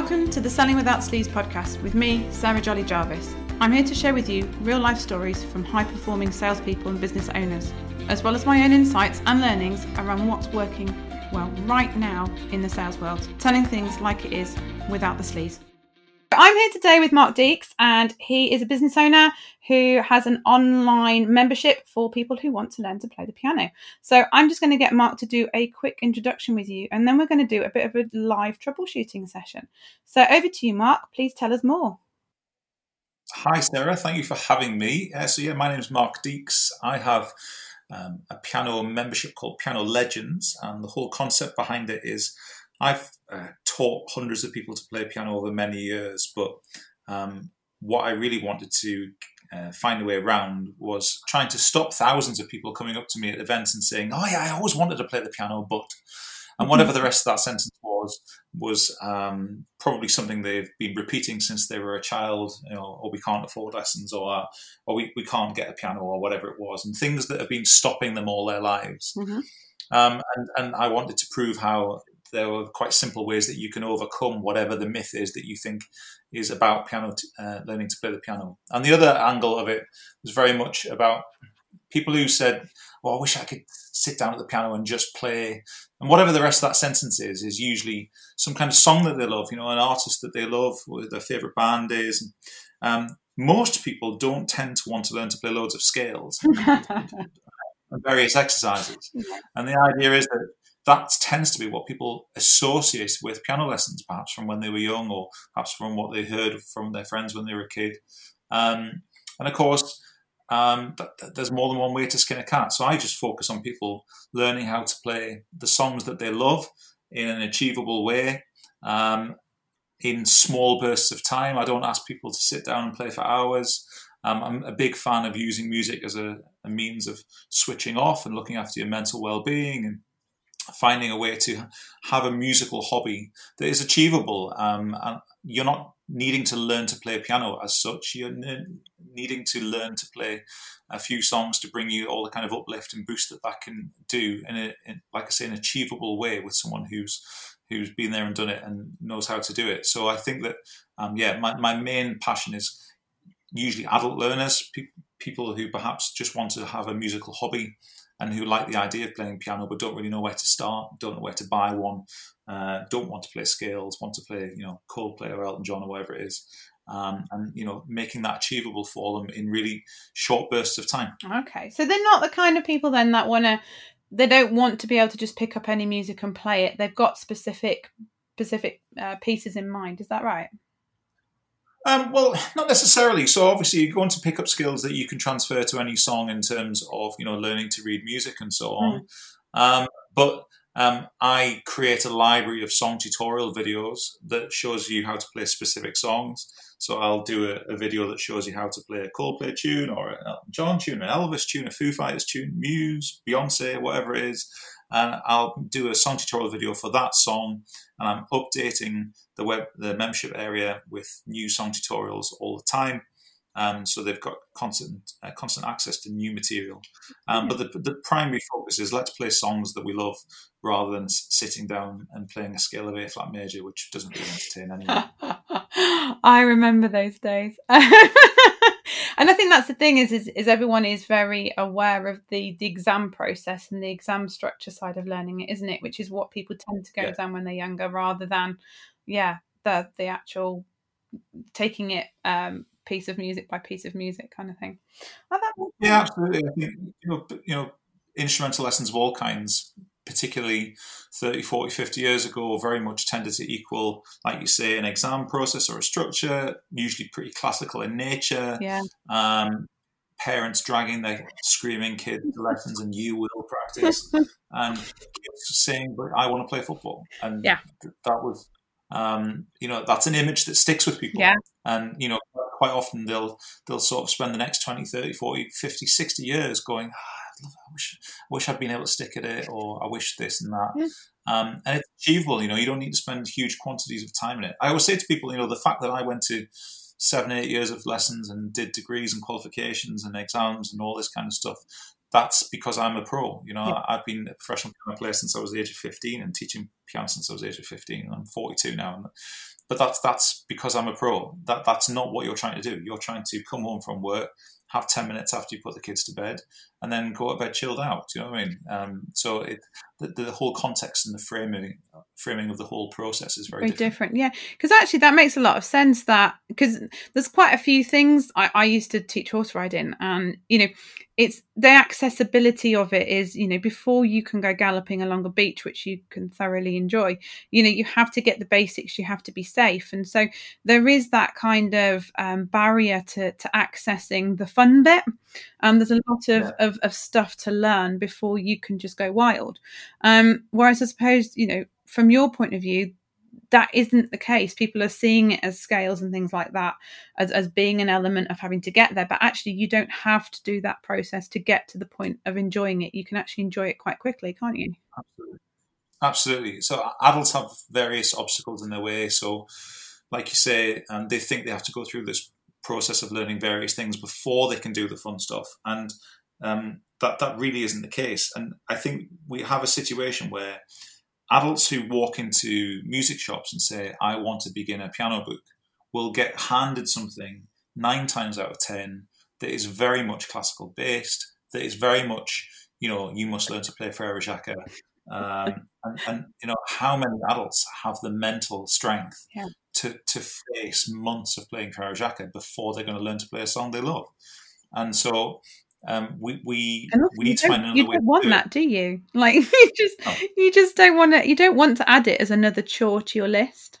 Welcome to the Selling Without Sleaze podcast with me, Sarah Jolly Jarvis. I'm here to share with you real life stories from high performing salespeople and business owners, as well as my own insights and learnings around what's working well right now in the sales world, telling things like it is without the sleaze. I'm here today with Mark Deeks, and he is a business owner who has an online membership for people who want to learn to play the piano. So I'm just going to get Mark to do a quick introduction with you, and then we're going to do a bit of a live troubleshooting session. So over to you, Mark. Please tell us more. Hi, Sarah. Thank you for having me. Uh, so, yeah, my name is Mark Deeks. I have um, a piano membership called Piano Legends, and the whole concept behind it is I've uh, taught hundreds of people to play piano over many years, but um, what I really wanted to uh, find a way around was trying to stop thousands of people coming up to me at events and saying, "Oh yeah, I always wanted to play the piano, but," and whatever the rest of that sentence was was um, probably something they've been repeating since they were a child, you know, or we can't afford lessons, or or we, we can't get a piano, or whatever it was, and things that have been stopping them all their lives. Mm-hmm. Um, and, and I wanted to prove how there are quite simple ways that you can overcome whatever the myth is that you think is about piano t- uh, learning to play the piano. And the other angle of it was very much about people who said, "Well, I wish I could sit down at the piano and just play." And whatever the rest of that sentence is, is usually some kind of song that they love, you know, an artist that they love, or their favorite band is. And, um, most people don't tend to want to learn to play loads of scales and various exercises. And the idea is that that tends to be what people associate with piano lessons, perhaps from when they were young, or perhaps from what they heard from their friends when they were a kid. Um, and of course, um, there's more than one way to skin a cat. So I just focus on people learning how to play the songs that they love in an achievable way, um, in small bursts of time. I don't ask people to sit down and play for hours. Um, I'm a big fan of using music as a, a, means of switching off and looking after your mental well-being and finding a way to have a musical hobby that is achievable. Um, and you're not needing to learn to play piano as such. You're needing to learn to play a few songs to bring you all the kind of uplift and boost that that can do in a, in, like I say, an achievable way with someone who's who's been there and done it and knows how to do it. So I think that, um, yeah, my, my main passion is usually adult learners, pe- people who perhaps just want to have a musical hobby and who like the idea of playing piano but don't really know where to start, don't know where to buy one, uh, don't want to play scales, want to play, you know, Coldplay or Elton John or whatever it is. Um, and you know, making that achievable for them in really short bursts of time. Okay, so they're not the kind of people then that want to, they don't want to be able to just pick up any music and play it. They've got specific specific uh, pieces in mind. Is that right? Um, well, not necessarily. So obviously, you're going to pick up skills that you can transfer to any song in terms of you know learning to read music and so on. Mm. Um, but um, I create a library of song tutorial videos that shows you how to play specific songs. So I'll do a, a video that shows you how to play a Coldplay tune or an Elton John tune, an Elvis tune, a Foo Fighters tune, Muse, Beyonce, whatever it is and I'll do a song tutorial video for that song, and I'm updating the web the membership area with new song tutorials all the time. Um, so they've got constant uh, constant access to new material. Um, but the, the primary focus is let's play songs that we love rather than sitting down and playing a scale of A flat major, which doesn't really entertain anyone. I remember those days. and I think that's the thing is, is, is everyone is very aware of the the exam process and the exam structure side of learning it, isn't it? Which is what people tend to go yeah. down when they're younger, rather than yeah the the actual taking it um, piece of music by piece of music kind of thing. Oh, yeah, absolutely. I think you know, you know, instrumental lessons of all kinds particularly 30, 40, 50 years ago, very much tended to equal, like you say, an exam process or a structure, usually pretty classical in nature. Yeah. Um, parents dragging their screaming kids to lessons and you will practice. And kids saying but i want to play football. And yeah. that was um, you know that's an image that sticks with people. Yeah. And you know quite often they'll they'll sort of spend the next 20 30 40 50 60 years going I wish, I wish I'd been able to stick at it, or I wish this and that. Yeah. Um, and it's achievable. You know, you don't need to spend huge quantities of time in it. I always say to people, you know, the fact that I went to seven, eight years of lessons and did degrees and qualifications and exams and all this kind of stuff that's because I'm a pro. You know, Yeah. I've been a professional piano player since I was the age of 15 and teaching piano since I was the age of 15. And I'm 42 now. And, but that's that's because I'm a pro. That that's not what you're trying to do. You're trying to come home from work, have 10 minutes after you put the kids to bed, and then go to bed chilled out. Do you know what I mean? Um, so it the, the whole context and the framing framing of the whole process is very, very different. different yeah because actually that makes a lot of sense that because there's quite a few things I, I used to teach horse riding and you know it's the accessibility of it is you know before you can go galloping along a beach which you can thoroughly enjoy you know you have to get the basics you have to be safe and so there is that kind of um, barrier to, to accessing the fun bit um, there's a lot of, Yeah. of, of stuff to learn before you can just go wild um, whereas i suppose you know from your point of view that isn't the case. People are seeing it as scales and things like that as, as being an element of having to get there. But actually, you don't have to do that process to get to the point of enjoying it. You can actually enjoy it quite quickly, can't you? Absolutely. Absolutely. So adults have various obstacles in their way. So, like you say, um, they think they have to go through this process of learning various things before they can do the fun stuff, and um, that that really isn't the case. And I think we have a situation where adults who walk into music shops and say, "I want to begin a piano book," will get handed something nine times out of ten that is very much classical based, that is very much, you know, you must learn to play Frere Jacques. Um, and, and you know how many adults have the mental strength Yeah. to to face months of playing Frere Jacques before they're going to learn to play a song they love, and so um, we we we need to find don't, another you way. don't to want do that, do you? Like you just No. you just don't want to. You don't want to add it as another chore to your list.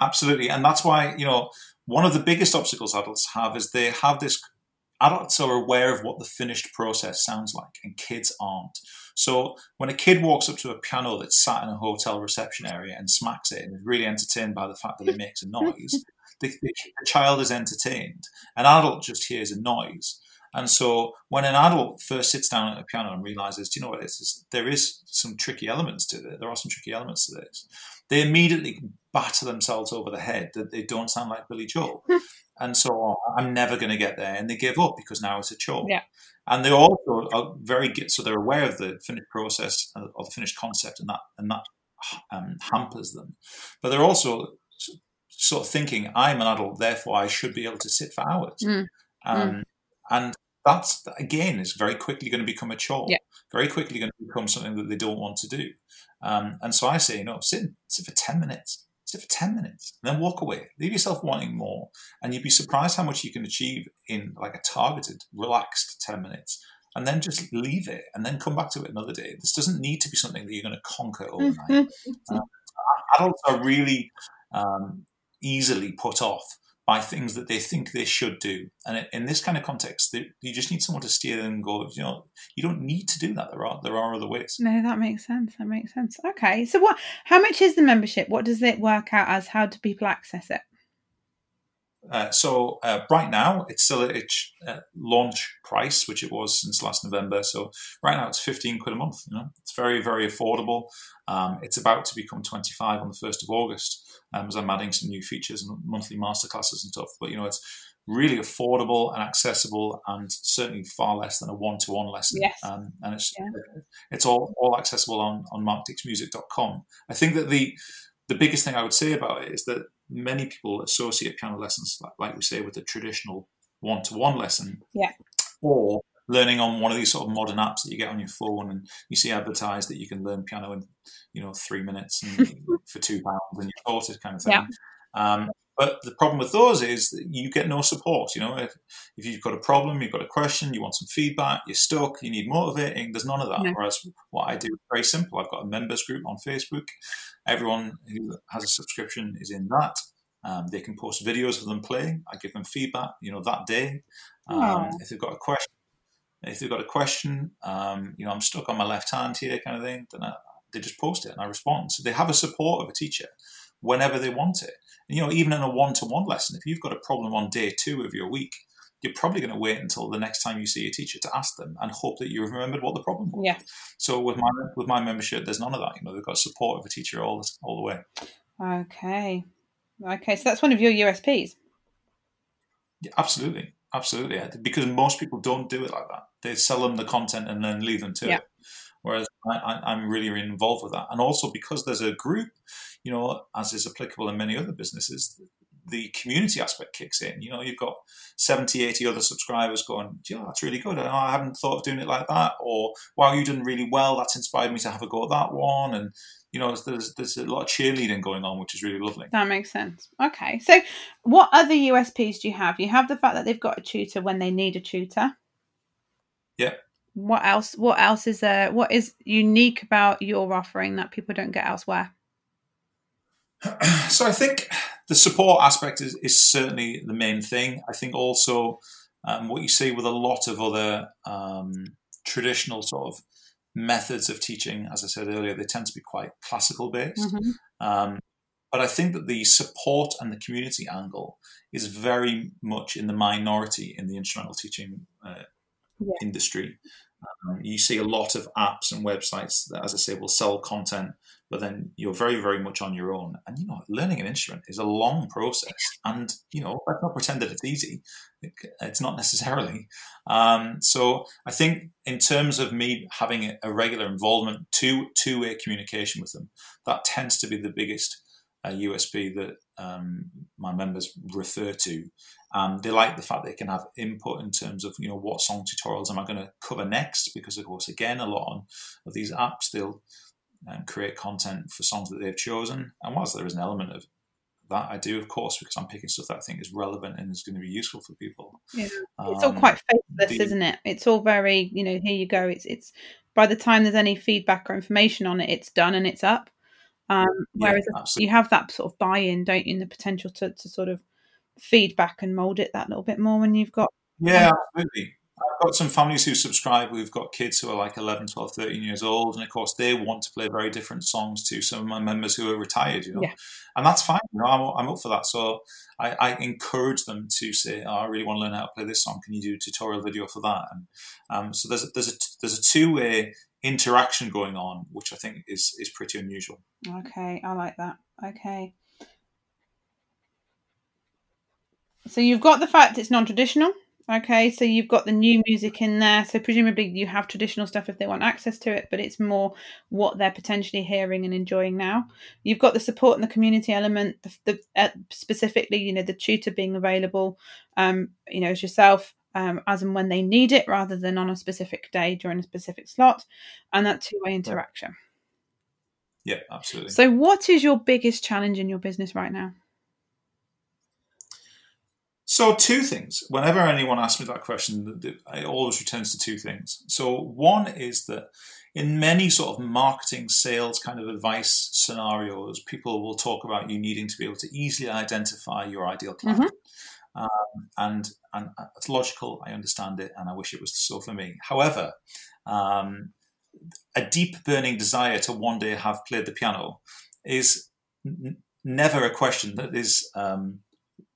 Absolutely, and that's why you know one of the biggest obstacles adults have is they have this. Adults are aware of what the finished process sounds like, and kids aren't. So when a kid walks up to a piano that's sat in a hotel reception area and smacks it and is really entertained by the fact that it makes a noise, the, the child is entertained. An adult just hears a noise. And so when an adult first sits down at a piano and realizes, do you know what it is? There is some tricky elements to it. There are some tricky elements to this. They immediately batter themselves over the head that they don't sound like Billy Joel. and so oh, I'm never going to get there. And they give up because now it's a chore. Yeah. And they also are very good, so they're aware of the finished process uh, or the finished concept, and that and that um, hampers them. But they're also sort of thinking, "I'm an adult, therefore I should be able to sit for hours." Mm. Um, And that's again is very quickly going to become a chore. Yeah. Very quickly going to become something that they don't want to do. Um, and so I say, you know, sit sit for ten minutes. Sit for ten minutes, and then walk away. Leave yourself wanting more, and you'd be surprised how much you can achieve in like a targeted, relaxed ten minutes. And then just leave it, and then come back to it another day. This doesn't need to be something that you're going to conquer overnight adults are really um, easily put off by things that they think they should do. And in this kind of context, they, you just need someone to steer them and go, you know, you don't need to do that. There are there are other ways. No, that makes sense. That makes sense. Okay, so what? How much is the membership? What does it work out as? How do people access it? Uh, so uh, right now, it's still at its uh, launch price, which it was since last November. So right now, it's fifteen quid a month. You know, it's very very affordable. Um, it's about to become twenty five on the first of August, um, as I'm adding some new features and monthly masterclasses and stuff. But you know, it's really affordable and accessible, and certainly far less than a one to one lesson. Yes. Um, and it's Yeah. it's all all accessible on on markdeeksmusic.com. I think that the the biggest thing I would say about it is that many people associate piano lessons, like, like we say, with the traditional one-to-one lesson, Yeah. or learning on one of these sort of modern apps that you get on your phone, and you see advertised that you can learn piano in, you know, three minutes and for two pounds, and you're sorted, kind of thing. Yeah. Um, but the problem with those is that you get no support. You know, if, if you've got a problem, you've got a question, you want some feedback, you're stuck, you need motivating. There's none of that. No. Whereas what I do is very simple. I've got a members group on Facebook. Everyone who has a subscription is in that. Um, they can post videos of them playing. I give them feedback, you know, that day. Um, if they've got a question, if they've got a question, um, you know, I'm stuck on my left hand here, kind of thing. Then I, they just post it and I respond. So they have a support of a teacher whenever they want it. And, you know, even in a one-to-one lesson, if you've got a problem on day two of your week, you're probably going to wait until the next time you see a teacher to ask them and hope that you've remembered what the problem was. Yeah. So with my with my membership, there's none of that. You know, they've got support of a teacher all the, all the way. Okay. Okay, so that's one of your USPs. Yeah, absolutely, absolutely. Because most people don't do it like that. They sell them the content and then leave them to Yeah. it. Whereas I, I, I'm really, really involved with that, and also because there's a group, you know, as is applicable in many other businesses, the community aspect kicks in. You know, you've got 70, 80 other subscribers going, yeah, that's really good. I haven't thought of doing it like that. Or, wow, you've done really well. That's inspired me to have a go at that one. And, you know, there's, there's a lot of cheerleading going on, which is really lovely. That makes sense. Okay. So, what other USPs do you have? You have the fact that they've got a tutor when they need a tutor. Yeah. What else? What else is there? What is unique about your offering that people don't get elsewhere? so I think the support aspect is, is certainly the main thing. I think also um, what you see with a lot of other um, traditional sort of methods of teaching, as I said earlier, they tend to be quite classical based. Mm-hmm. Um, but I think that the support and the community angle is very much in the minority in the instrumental teaching uh, Yeah. industry. Um, you see a lot of apps and websites that, as I say, will sell content, but then you're very, very much on your own. And you know, learning an instrument is a long process, and you know, let's not pretend that it's easy. It, it's not necessarily. Um, so I think, in terms of me having a, a regular involvement, two two way communication with them, that tends to be the biggest uh, USP that um, my members refer to. Um, they like the fact they can have input in terms of you know what song tutorials am I going to cover next because of course again a lot on, of these apps they'll um, create content for songs that they've chosen and whilst there is an element of that I do of course because I'm picking stuff that I think is relevant and is going to be useful for people. Yeah. It's all Um, quite faceless, the- isn't it? It's all very, you know, here you go. It's it's by the time there's any feedback or information on it, it's done and it's up. Um, Yeah, whereas absolutely. you have that sort of buy-in, don't you, and the potential to, to sort of feedback and mold it that little bit more when you've got Yeah, absolutely. I've got some families who subscribe. We've got kids who are like 11, 12, 13 years old. And of course, they want to play very different songs to some of my members who are retired, you know. Yeah. And that's fine. You know, I'm, I'm up for that. So I, I encourage them to say, oh, I really want to learn how to play this song. Can you do a tutorial video for that? And um, so there's a, there's a, there's a two way interaction going on, which I think is, is pretty unusual. Okay, I like that. Okay. So you've got the fact it's non-traditional. Okay, so you've got the new music in there. So presumably you have traditional stuff if they want access to it, but it's more what they're potentially hearing and enjoying now. You've got the support and the community element, the, the uh, specifically, you know, the tutor being available, um, you know, as yourself, um, as and when they need it, rather than on a specific day during a specific slot, and that two-way interaction. Yeah, absolutely. So, what is your biggest challenge in your business right now? So, two things. Whenever anyone asks me that question, it always returns to two things. So, one is that in many sort of marketing, sales kind of advice scenarios, people will talk about you needing to be able to easily identify your ideal client. Um, and and it's logical. I understand it, and I wish it was so for me. However, um, a deep burning desire to one day have played the piano is n- never a question that is um,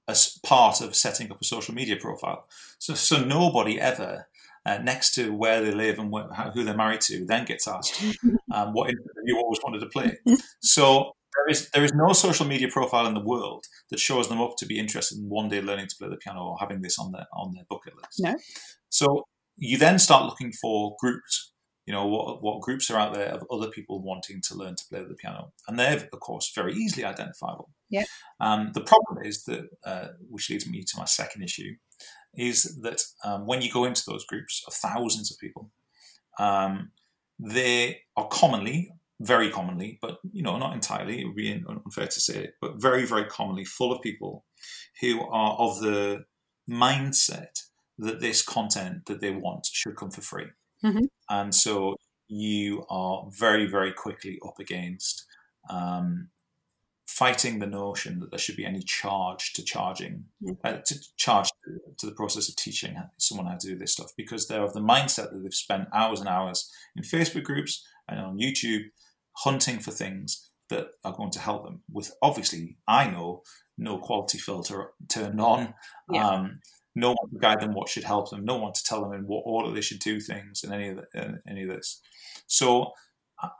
a s- part of setting up a social media profile. So, so nobody ever uh, next to where they live and wh- how, who they're married to then gets asked um, what you always wanted to play. So there is there is no social media profile in the world that shows them up to be interested in one day learning to play the piano or having this on their on their bucket list. No. So you then start looking for groups. You know what what groups are out there of other people wanting to learn to play the piano, and they're of course very easily identifiable. Yeah. Um, the problem is that, uh, which leads me to my second issue, is that um, when you go into those groups of thousands of people, um, they are commonly, very commonly, but you know, not entirely. It would be unfair to say it, but very, very commonly full of people who are of the mindset that this content that they want should come for free, Mhm. and so you are very, very quickly up against. Um, fighting the notion that there should be any charge to charging, Mm. uh, to charge to, to the process of teaching someone how to do this stuff because they're of the mindset that they've spent hours and hours in Facebook groups and on YouTube hunting for things that are going to help them with obviously I know no quality filter turned on Yeah. um, no one to guide them what should help them no one to tell them in what order they should do things and any of the, any of this so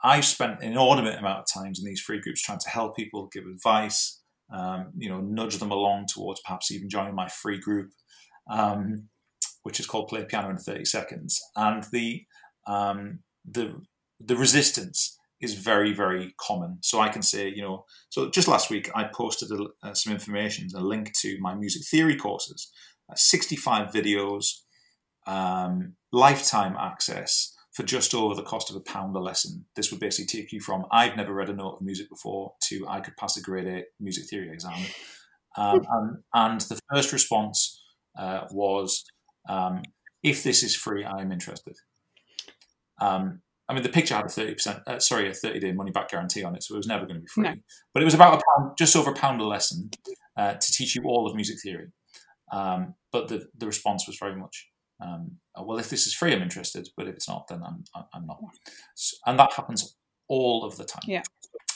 I've spent an inordinate amount of times in these free groups trying to help people, give advice, um, you know, nudge them along towards perhaps even joining my free group, um, which is called Play Piano in 30 Seconds. And the, um, the, the resistance is very, very common. So I can say, you know, so just last week I posted a, uh, some information, a link to my music theory courses, 65 videos, um, lifetime access for just over the cost of a pound a lesson. This would basically take you from I've never read a note of music before to I could pass a grade eight music theory exam. Um, and, and, the first response uh, was, um, if this is free, I am interested. Um, I mean, the picture had a thirty percent, uh, sorry, a thirty day money back guarantee on it, so it was never going to be free. No. But it was about a pound, just over a pound a lesson uh, to teach you all of music theory. Um, but the the response was very much, um, well, if this is free, I'm interested, but if it's not, then I'm I'm not. So, and that happens all of the time. Yeah.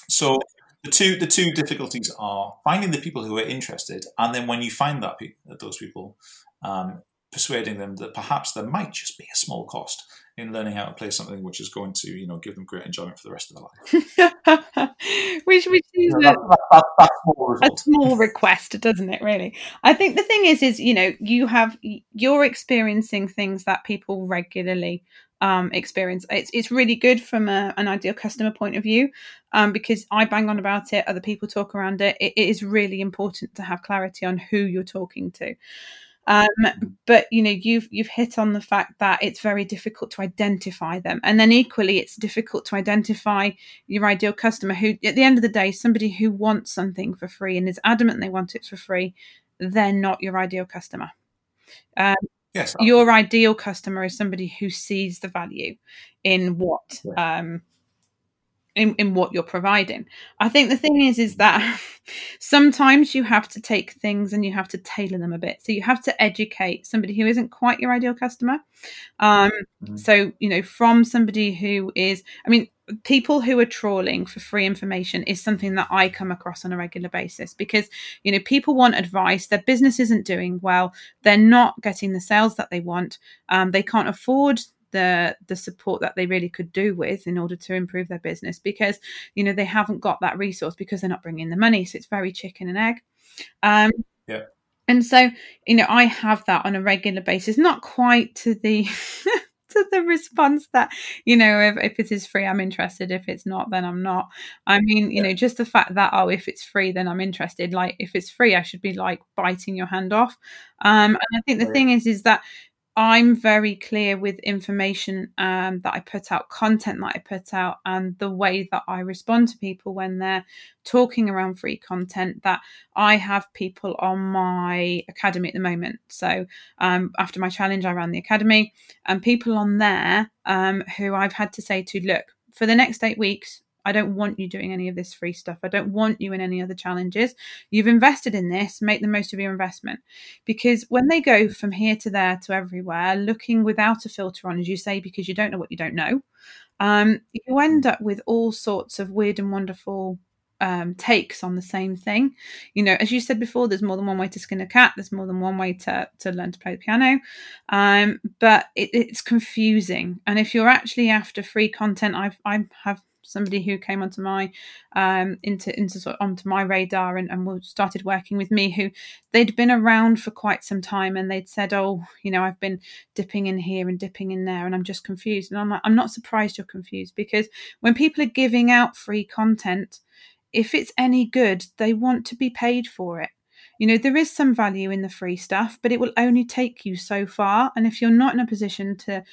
So the two the two difficulties are finding the people who are interested, and then when you find that pe- those people, um, persuading them that perhaps there might just be a small cost in learning how to play something which is going to you know give them great enjoyment for the rest of their life which which is a, a, small request doesn't it really i think the thing is is you know you have you're experiencing things that people regularly um, experience. It's it's really good from a, an ideal customer point of view um, because I bang on about it. Other people talk around it. it. It is really important to have clarity on who you're talking to. Um, but you know, you've you've hit on the fact that it's very difficult to identify them, and then equally, it's difficult to identify your ideal customer. Who, at the end of the day, somebody who wants something for free and is adamant they want it for free, they're not your ideal customer. Um, yes, your ideal customer is somebody who sees the value in what um, in, in what you're providing. I think the thing is is that sometimes you have to take things and you have to tailor them a bit. So you have to educate somebody who isn't quite your ideal customer. Um, mm-hmm. So you know, from somebody who is, I mean, people who are trawling for free information is something that I come across on a regular basis because you know people want advice. Their business isn't doing well. They're not getting the sales that they want. Um, they can't afford the the support that they really could do with in order to improve their business because you know they haven't got that resource because they're not bringing the money. So it's very chicken and egg. Um yeah. and so you know i have that on a regular basis not quite to the to the response that you know if, if it is free i'm interested. If it's not then i'm not. I mean you yeah. know just the fact that oh if it's free then i'm interested. Like if it's free i should be like biting your hand off. Um and i think the thing is is that I'm very clear with information um, that I put out, content that I put out, and the way that I respond to people when they're talking around free content. That I have people on my academy at the moment. So um, after my challenge, I ran the academy, and people on there um, who I've had to say to, look, for the next eight weeks, I don't want you doing any of this free stuff. I don't want you in any other challenges. You've invested in this, make the most of your investment. Because when they go from here to there to everywhere, looking without a filter on, as you say, because you don't know what you don't know, um, you end up with all sorts of weird and wonderful um, takes on the same thing. You know, as you said before, there's more than one way to skin a cat. There's more than one way to to learn to play the piano, um, but it, it's confusing. And if you're actually after free content, I've I have somebody who came onto my um, into into sort of onto my radar and, and started working with me who they'd been around for quite some time and they'd said oh you know I've been dipping in here and dipping in there and I'm just confused. And I'm like I'm not surprised you're confused because when people are giving out free content if it's any good they want to be paid for it. You know there is some value in the free stuff but it will only take you so far. And if you're not in a position to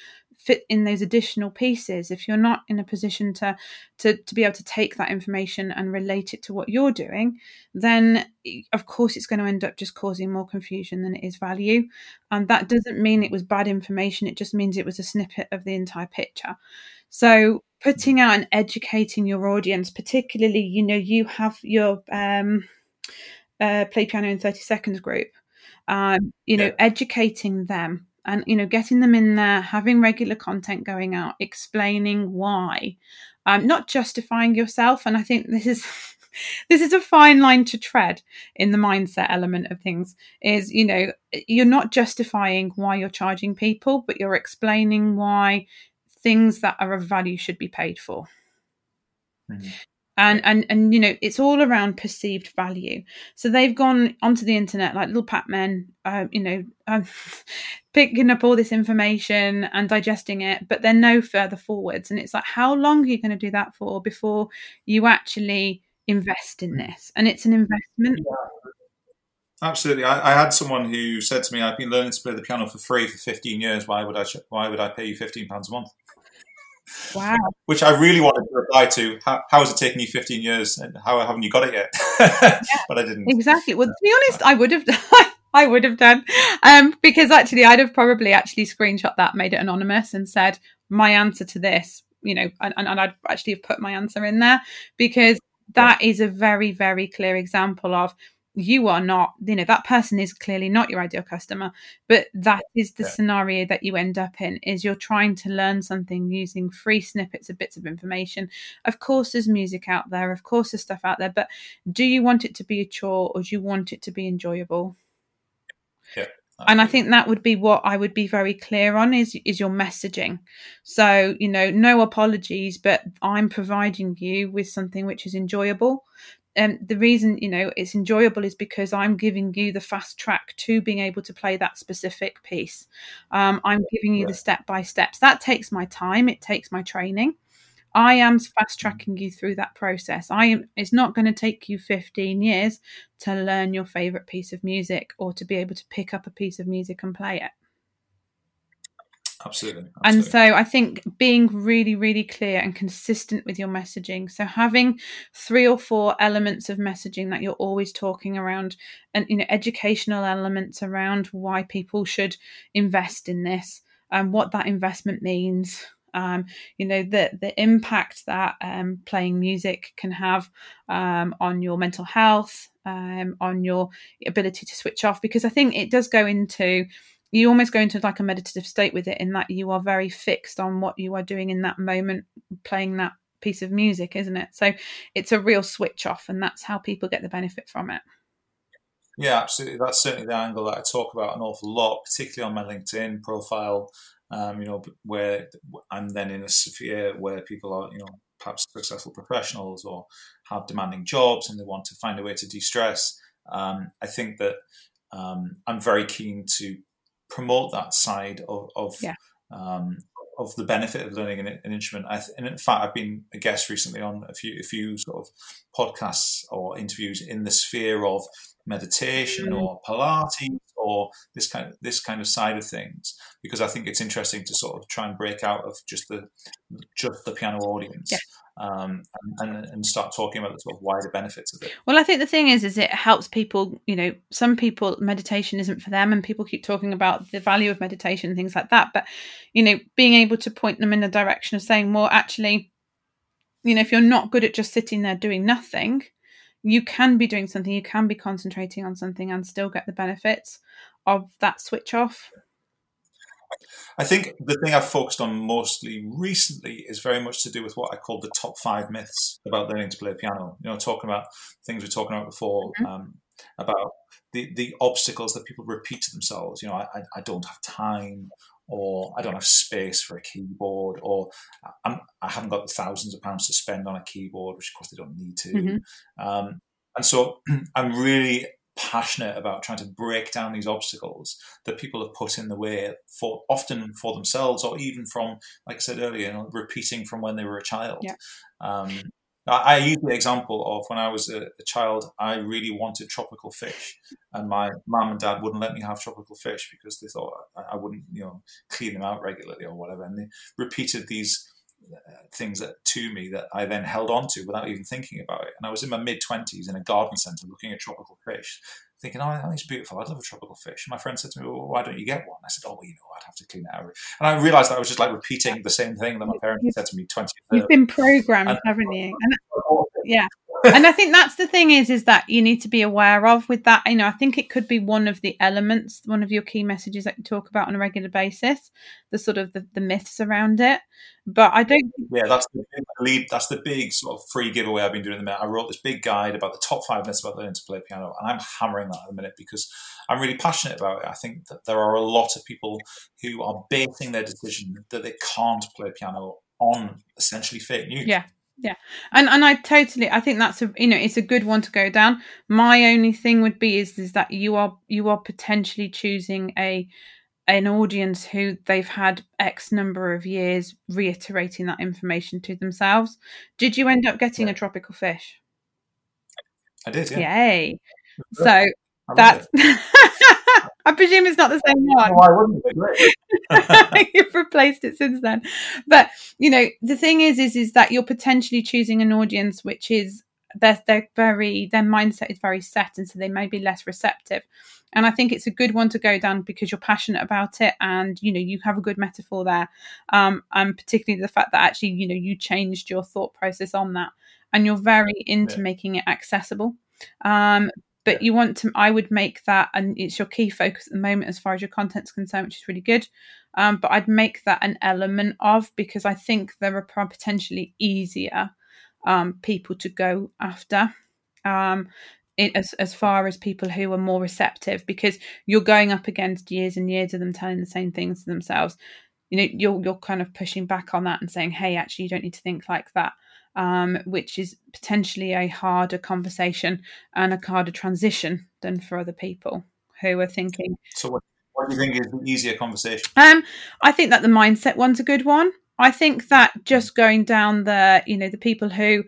fit in those additional pieces if you're not in a position to to to be able to take that information and relate it to what you're doing then of course it's going to end up just causing more confusion than it is value and that doesn't mean it was bad information it just means it was a snippet of the entire picture so putting out and educating your audience particularly you know you have your um uh, play piano in 30 seconds group um, you know yeah. educating them and you know getting them in there having regular content going out explaining why um, not justifying yourself and i think this is this is a fine line to tread in the mindset element of things is you know you're not justifying why you're charging people but you're explaining why things that are of value should be paid for mm-hmm. And and and you know it's all around perceived value so they've gone onto the internet like little pac-men uh, you know um, picking up all this information and digesting it but they're no further forwards and it's like how long are you going to do that for before you actually invest in this and it's an investment yeah. Absolutely, I, I, had someone who said to me, "I've been learning to play the piano for free for 15 years. Why would I? Why would I pay you 15 pounds a month?" Wow. Which I really wanted reply to. How, how has it taken you 15 years and how haven't you got it yet? yeah, but I didn't. Exactly. Well, to be honest, I would have done. I would have done. Um, because actually, I'd have probably actually screenshot that, made it anonymous, and said, my answer to this, you know, and, and I'd actually have put my answer in there because that yeah. is a very, very clear example of you are not you know that person is clearly not your ideal customer but that is the yeah. scenario that you end up in is you're trying to learn something using free snippets of bits of information. Of course there's music out there of course there's stuff out there but do you want it to be a chore or do you want it to be enjoyable? Yeah and I think that would be what I would be very clear on is is your messaging. So, you know, no apologies, but I'm providing you with something which is enjoyable um, the reason you know it's enjoyable is because I'm giving you the fast track to being able to play that specific piece. Um, I'm giving you right. the step by steps. That takes my time. It takes my training. I am fast tracking you through that process. I am. It's not going to take you 15 years to learn your favorite piece of music or to be able to pick up a piece of music and play it. Absolutely, absolutely. And so I think being really, really clear and consistent with your messaging. So having three or four elements of messaging that you're always talking around and you know, educational elements around why people should invest in this and what that investment means. Um, you know the the impact that um, playing music can have um, on your mental health, um, on your ability to switch off, because I think it does go into you almost go into like a meditative state with it in that you are very fixed on what you are doing in that moment playing that piece of music isn't it? So it's a real switch off and that's how people get the benefit from it. Yeah absolutely. That's certainly the angle that i talk about an awful lot particularly on my linkedin profile um, you know where i'm then in a sphere where people are you know perhaps successful professionals or have demanding jobs and they want to find a way to de-stress. Um, i think that um, i'm very keen to promote that side of of, yeah. um, of the benefit of learning an, an instrument. Th- and in fact, I've been a guest recently on a few a few sort of podcasts or interviews in the sphere of meditation mm. or Pilates or this kind of this kind of side of things because I think it's interesting to sort of try and break out of just the just the piano audience. Yeah um, and, and start talking about the sort of wider benefits of it. Well, I think the thing is, is it helps people. You know, some people meditation isn't for them, and people keep talking about the value of meditation and things like that. But you know, being able to point them in the direction of saying, well, actually, you know, if you're not good at just sitting there doing nothing, you can be doing something. You can be concentrating on something and still get the benefits of that switch off. I think the thing I've focused on mostly recently is very much to do with what I call the top five myths about learning to play piano. You know, talking about things we are talking about before, mm-hmm. um, about the, the obstacles that people repeat to themselves. You know, I, I don't have time, or I don't have space for a keyboard, or I'm, I have not got thousands of pounds to spend on a keyboard, which of course they don't need to. Mm-hmm. Um, and so I'm really passionate about trying to break down these obstacles that people have put in the way for often for themselves or even from like i said earlier you know, repeating from when they were a child yeah. um, I, I use the example of when I was a, a, child, I really wanted tropical fish, and my mum and dad wouldn't let me have tropical fish because they thought I, I wouldn't, you know, clean them out regularly or whatever. And they repeated these Uh, things that to me that I then held on to without even thinking about it. And I was in my mid twenties in a garden centre looking at tropical fish, thinking, "Oh, that's beautiful. I'd love a tropical fish." And my friend said to me, "Well, why don't you get one?" I said, "Oh, well, you know, I'd have to clean it out." And I realised that I was just like repeating the same thing that my parents said to me twenty. You've been programmed, and, haven't you? And, yeah and I think that's the thing is is that you need to be aware of with that. You know, I think it could be one of the elements, one of your key messages that you talk about on a regular basis, the sort of the, the myths around it. But I don't. Yeah, that's the big lead. That's the big sort of free giveaway I've been doing at the minute. I wrote this big guide about the top five myths about learning to play piano, and I'm hammering that at the minute because I'm really passionate about it. I think that there are a lot of people who are basing their decision that they can't play piano on essentially fake news. Yeah Yeah, and and I totally I think that's a you know it's a good one to go down. My only thing would be is is that you are you are potentially choosing a an audience who they've had X number of years reiterating that information to themselves. Did you end up getting yeah. a tropical fish? I did, yeah. Yay! So that's. I presume it's not the same one. Why wouldn't it? You've replaced it since then. But you know, the thing is, is is that you're potentially choosing an audience which is they're they're very their mindset is very set, and so they may be less receptive. And I think it's a good one to go down because you're passionate about it, and you know you have a good metaphor there, um, and particularly the fact that actually you know you changed your thought process on that, and you're very into yeah. making it accessible. Um, but you want to i would make that and it's your key focus at the moment as far as your content's concerned which is really good. Um, but i'd make that an element of because i think there are potentially easier um, people to go after um, it, as, as far as people who are more receptive because you're going up against years and years of them telling the same things to themselves. You know you're, you're kind of pushing back on that and saying hey actually you don't need to think like that um, which is potentially a harder conversation and a harder transition than for other people who are thinking. So, what, what do you think is the easier conversation? Um, I think that the mindset one's a good one. I think that just going down the, you know, the people who,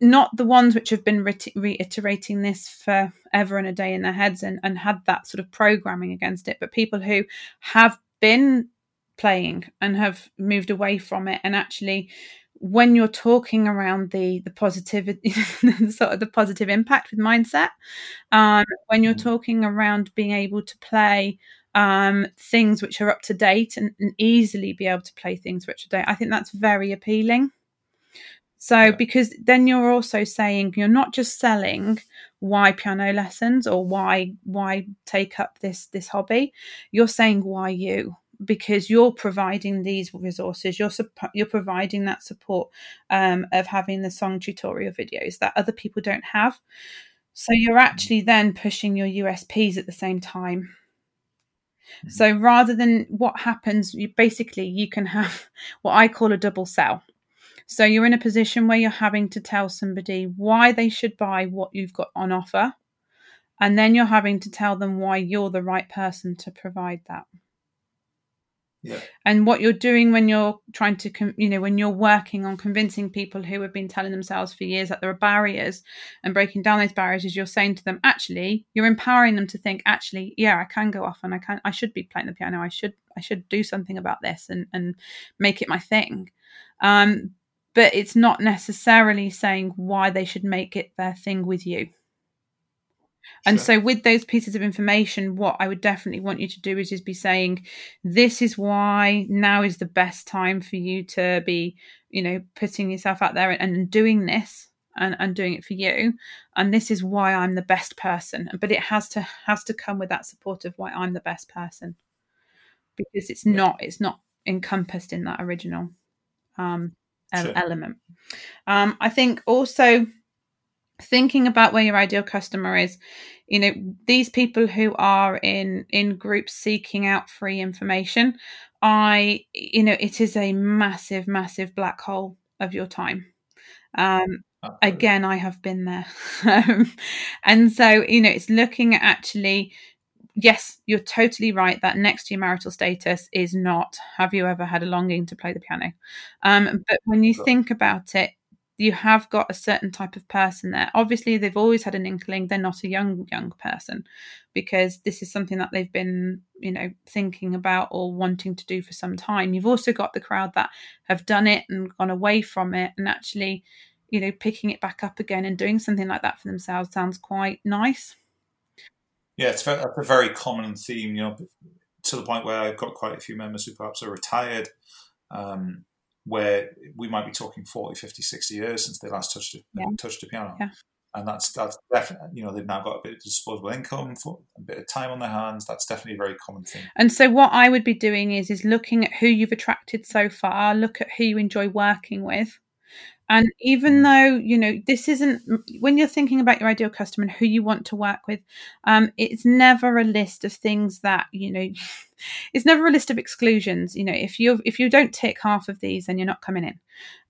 not the ones which have been re- reiterating this for ever and a day in their heads and, and had that sort of programming against it, but people who have been playing and have moved away from it and actually when you're talking around the the positivity sort of the positive impact with mindset um, when you're mm. talking around being able to play um, things which are up to date and, and, easily be able to play things which are date i think that's very appealing. So because then you're also saying you're not just selling why piano lessons or why why take up this this hobby you're saying why you because you're providing these resources you're you're providing that support um, of having the song tutorial videos that other people don't have so you're mm. actually then pushing your USPs at the same time mm-hmm. so rather than what happens you basically you can have what I call a double sell so you're in a position where you're having to tell somebody why they should buy what you've got on offer and then you're having to tell them why you're the right person to provide that And what you're doing when you're trying to, you know, when you're working on convincing people who have been telling themselves for years that there are barriers and breaking down those barriers is you're saying to them, actually, you're empowering them to think, actually, yeah, I can go off and I can, I should be playing the piano. I should, I should do something about this and, and make it my thing. Um, but it's not necessarily saying why they should make it their thing with you. And sure. so, with those pieces of information, what I would definitely want you to do is just be saying, "This is why now is the best time for you to be, you know, putting yourself out there and, and doing this." And, and doing it for you and this is why i'm the best person but it has to has to come with that support of why i'm the best person because it's yeah. not it's not encompassed in that original um, sure. element um, i think also thinking about where your ideal customer is you know these people who are in in groups seeking out free information i you know it is a massive massive black hole of your time. Um again i have been there. And so you know it's looking at actually yes you're totally right that next to your marital status is not have you ever had a longing to play the piano? Um but when you think about it you have got a certain type of person there. Obviously, they've always had an inkling they're not a young young person because this is something that they've been, you know, thinking about or wanting to do for some time. You've also got the crowd that have done it and gone away from it and actually, you know, picking it back up again and doing something like that for themselves sounds quite nice. Yeah, it's a very common theme, you know, to the point where I've got quite a few members who perhaps are retired. Um, where we might be talking 40, 50, 60 years since they last touched a, yeah. touched a piano. Yeah. And that's that's definitely you know they've now got a bit of disposable income, for a bit of time on their hands. That's definitely a very common thing. And so what I would be doing is is looking at who you've attracted so far, look at who you enjoy working with, And even though, you know, this isn't, when you're thinking about your ideal customer and who you want to work with, um, it's never a list of things that, you know, it's never a list of exclusions. You know, if you if you don't tick half of these, then you're not coming in.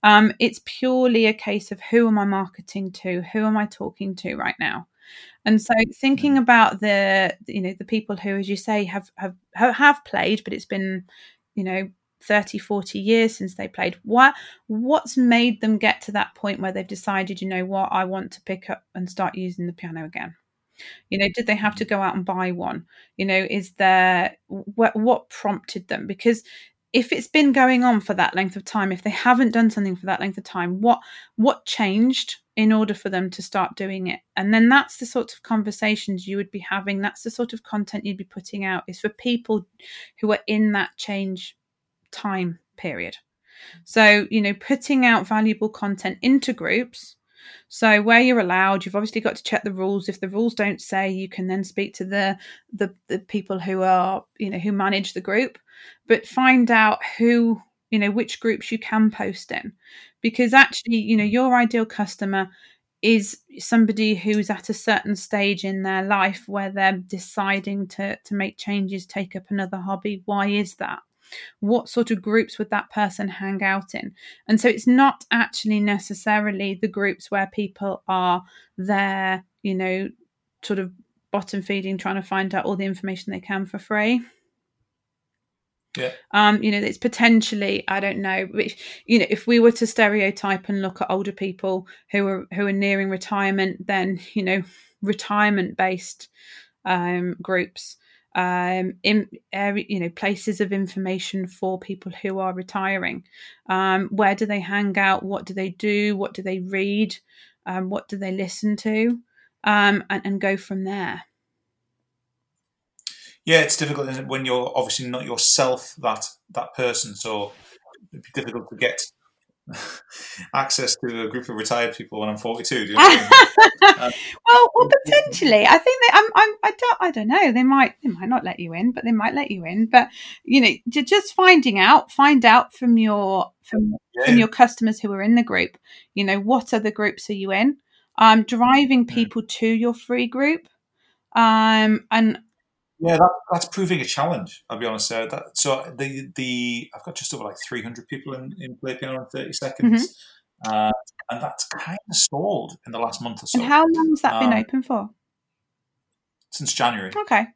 Um, it's purely a case of who am I marketing to? Who am I talking to right now? And so thinking about the, you know, the people who, as you say, have, have, have played, but it's been, you know, 30 40 years since they played. What what's made them get to that point where they've decided you know what? I want to pick up and start using the piano again. You know did they have to go out and buy one? You know is there what what prompted them? Because if it's been going on for that length of time if they haven't done something for that length of time what what changed in order for them to start doing it? And then that's the sort of conversations you would be having. That's the sort of content you'd be putting out is for people who are in that change time period. So, you know, putting out valuable content into groups. So where you're allowed, you've obviously got to check the rules. If the rules don't say, you can then speak to the the, the people who are, you know, who manage the group, but find out who, you know, which groups you can post in. Because actually, you know, your ideal customer is somebody who's at a certain stage in their life where they're deciding to to make changes, take up another hobby. Why is that? What sort of groups would that person hang out in and so it's not actually necessarily the groups where people are there you know sort of bottom feeding trying to find out all the information they can for free yeah. Um, you know, it's potentially, I don't know, which you know, if we were to stereotype and look at older people who are who are nearing retirement, then, you know, retirement based um groups um, in you know places of information for people who are retiring. Um, where do they hang out? What do they do? What do they read? Um, what do they listen to? Um, and, and go from there. Yeah, it's difficult when you're obviously not yourself that that person. So it'd be difficult to get access to a group of retired people when I'm 42. Do you know um, well, well, potentially. I think they. I'm, I'm. I don't. I don't know. They might. They might not let you in, but they might let you in. But you know, just finding out. Find out from your from yeah. from your customers who are in the group. You know, what other groups are you in? Um, driving people yeah. to your free group. Um, and yeah, that, that's proving a challenge. I'll be honest. There. That, so the the I've got just over like 300 people in, in Play Piano in 30 seconds, mm-hmm. uh, and that's kind of stalled in the last month or so. And how long has that um, been open for? Since January. Okay.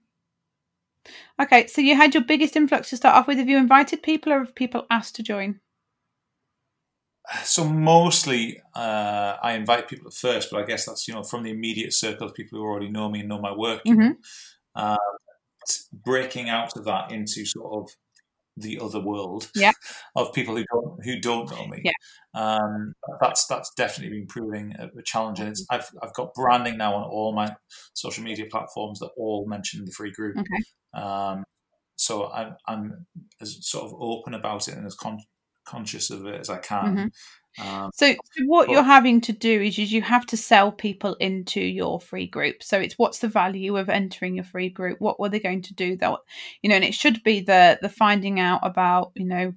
Okay, so you had your biggest influx to start off with. Have you invited people, or have people asked to join? So mostly, uh, I invite people at first, but I guess that's you know from the immediate circle of people who already know me and know my work. Mm-hmm. Uh, breaking out of that into sort of the other world yeah. of people who don't who don't know me. Yeah. Um, that's that's definitely been proving a, a, challenge, and it's I've I've got branding now on all my social media platforms that all mention the free group. Okay. Um, so I'm I'm as sort of open about it and as con- conscious of it as I can. Mm-hmm. Um, so, so, what but, you're having to do is, is you have to sell people into your free group. So it's what's the value of entering your free group? What were they going to do? That you know, and it should be the the finding out about you know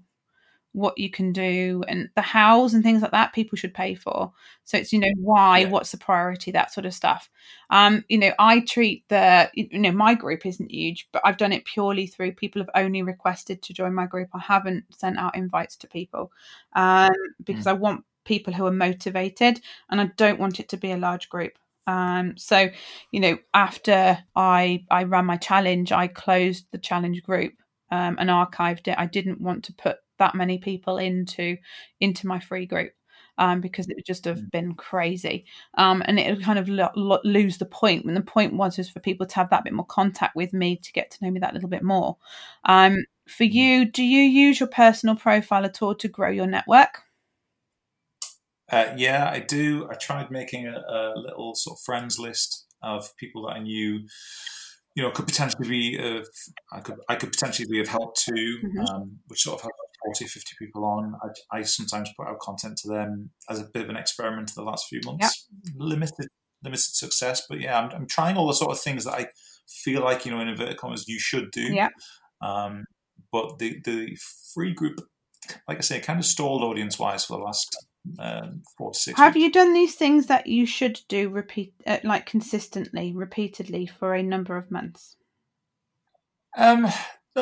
what you can do and the hows and things like that people should pay for so it's you know why yeah. what's the priority that sort of stuff um you know i treat the you know my group isn't huge but i've done it purely through people have only requested to join my group i haven't sent out invites to people um because mm. i want people who are motivated and i don't want it to be a large group um, so, you know, after I I ran my challenge, I closed the challenge group um, and archived it. I didn't want to put that many people into into my free group um, because it would just have mm. been crazy. Um, and it would kind of lo- lo- lose the point. When the point was was for people to have that bit more contact with me to get to know me that little bit more. Um, for mm. you, do you use your personal profile at all to grow your network? Uh, yeah, I do. I tried making a, a, little sort of friends list of people that I knew you know, could potentially be of, I could I could potentially be of help to, mm-hmm. um, which sort of 40, 50 people on. I, I, sometimes put out content to them as a bit of an experiment in the last few months. Yep. Limited limited success, but yeah, I'm, I'm trying all the sort of things that I feel like you know in inverted commas you should do. Yeah. Um, but the the free group, like I say, kind of stalled audience wise for the last um, four to six. Have weeks. you done these things that you should do repeat, uh, like consistently, repeatedly for a number of months? Um,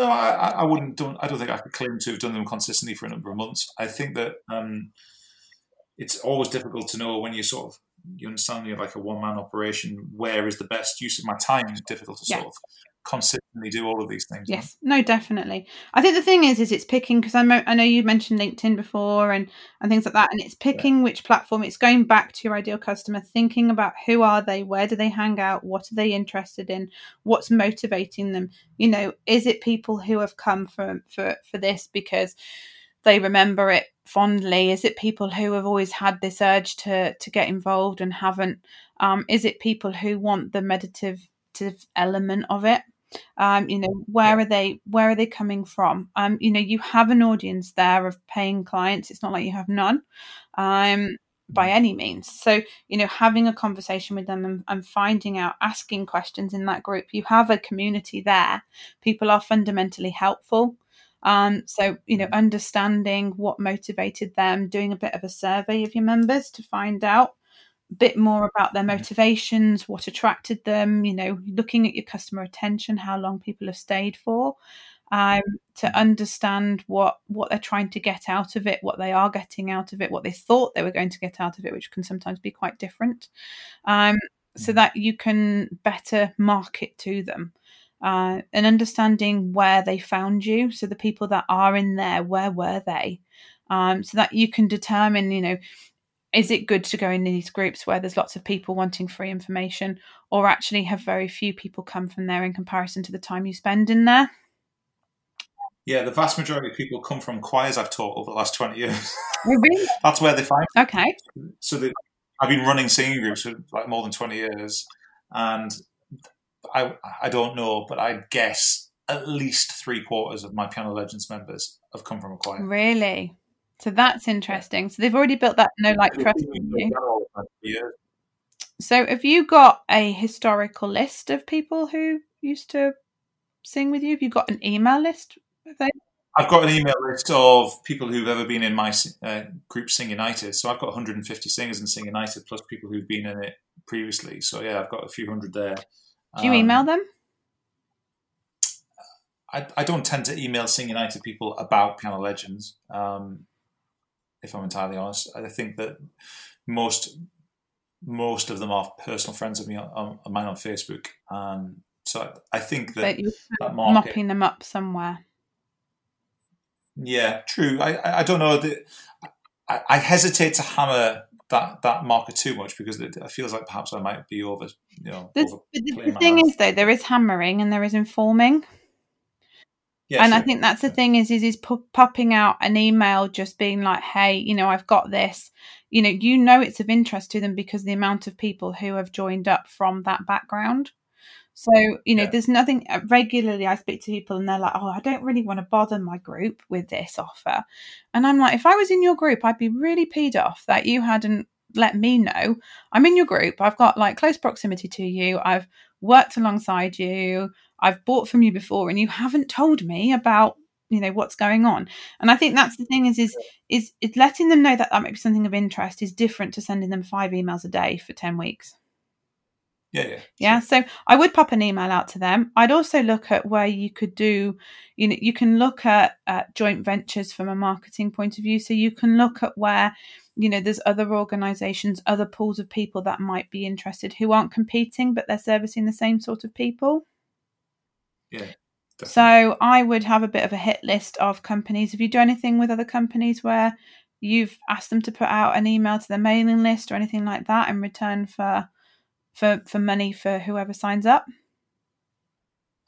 no, I, I wouldn't. Don't, I don't think I could claim to have done them consistently for a number of months. I think that um, it's always difficult to know when you sort of you understand you're like a one man operation. Where is the best use of my time? It's difficult to Yeah. sort of consistently do all of these things. Yes, no, definitely. I think the thing is, is it's picking because I know I know you mentioned LinkedIn before and and things like that, and it's picking which platform. It's going back to your ideal customer, thinking about who are they, where do they hang out, what are they interested in, what's motivating them. You know, is it people who have come for for for this because they remember it fondly? Is it people who have always had this urge to to get involved and haven't? Um, is it people who want the meditative element of it? Um you know where are they where are they coming from? Um you know you have an audience there of paying clients. It's not like you have none um by any means. So you know having a conversation with them and, and finding out asking questions in that group you have a community there. People are fundamentally helpful. Um so you know understanding what motivated them doing a bit of a survey of your members to find out bit more about their motivations, what attracted them, you know, looking at your customer attention, how long people have stayed for, um, to understand what what they're trying to get out of it, what they are getting out of it, what they thought they were going to get out of it, which can sometimes be quite different, um, so that you can better market to them. Uh, and understanding where they found you, so the people that are in there, where were they, um, so that you can determine, you know, is it good to go in these groups where there's lots of people wanting free information or actually have very few people come from there in comparison to the time you spend in there Yeah, the vast majority of people come from choirs I've taught over the last twenty years. Oh, really? That's where they find. okay So they, I've been running singing groups for like more than twenty years, and I I don't know, but I guess at least three quarters of my Piano Legends members have come from a choir. really so that's interesting so they've already built that no like trust in you Yeah. so have you got a historical list of people who used to sing with you have you got an email list? I've got an email list of people who've ever been in my uh, group Sing United. So I've got 150 singers in Sing United, plus people who've been in it previously. So yeah, I've got a few hundred there. do you Um, email them I, I don't tend to email Sing United people about Piano Legends. Um, if I'm entirely honest, I think that most most of them are personal friends of me on, mine on Facebook, and so I, I think that that market. mopping them up somewhere Yeah, true. I I, don't know that. I, I hesitate to hammer that that marker too much because it, it feels like perhaps I might be over. You know, the, the, the thing hand. is though there is hammering and there is informing Yeah, and I think that's the thing is is is pu- popping out an email just being like, hey, you know, I've got this. You know, you know it's of interest to them because the amount of people who have joined up from that background. So you know, Yeah. there's nothing. uh, Regularly, I speak to people and they're like, "Oh, I don't really want to bother my group with this offer," and I'm like, "If I was in your group, I'd be really peed off that you hadn't let me know. I'm in your group. I've got like close proximity to you. I've worked alongside you. I've bought from you before, and you haven't told me about you know what's going on. And I think that's the thing is is is is letting them know that that might be something of interest is different to sending them five emails a day for ten weeks. yeah, yeah, Yeah, so I would pop an email out to them. I'd also look at where you could do, you know, you can look at, at joint ventures from a marketing point of view. So you can look at where, you know, there's other organizations, other pools of people that might be interested who aren't competing, but they're servicing the same sort of people. Yeah. definitely. So I would have a bit of a hit list of companies. If you do anything with other companies where you've asked them to put out an email to their mailing list or anything like that in return for for for money for whoever signs up.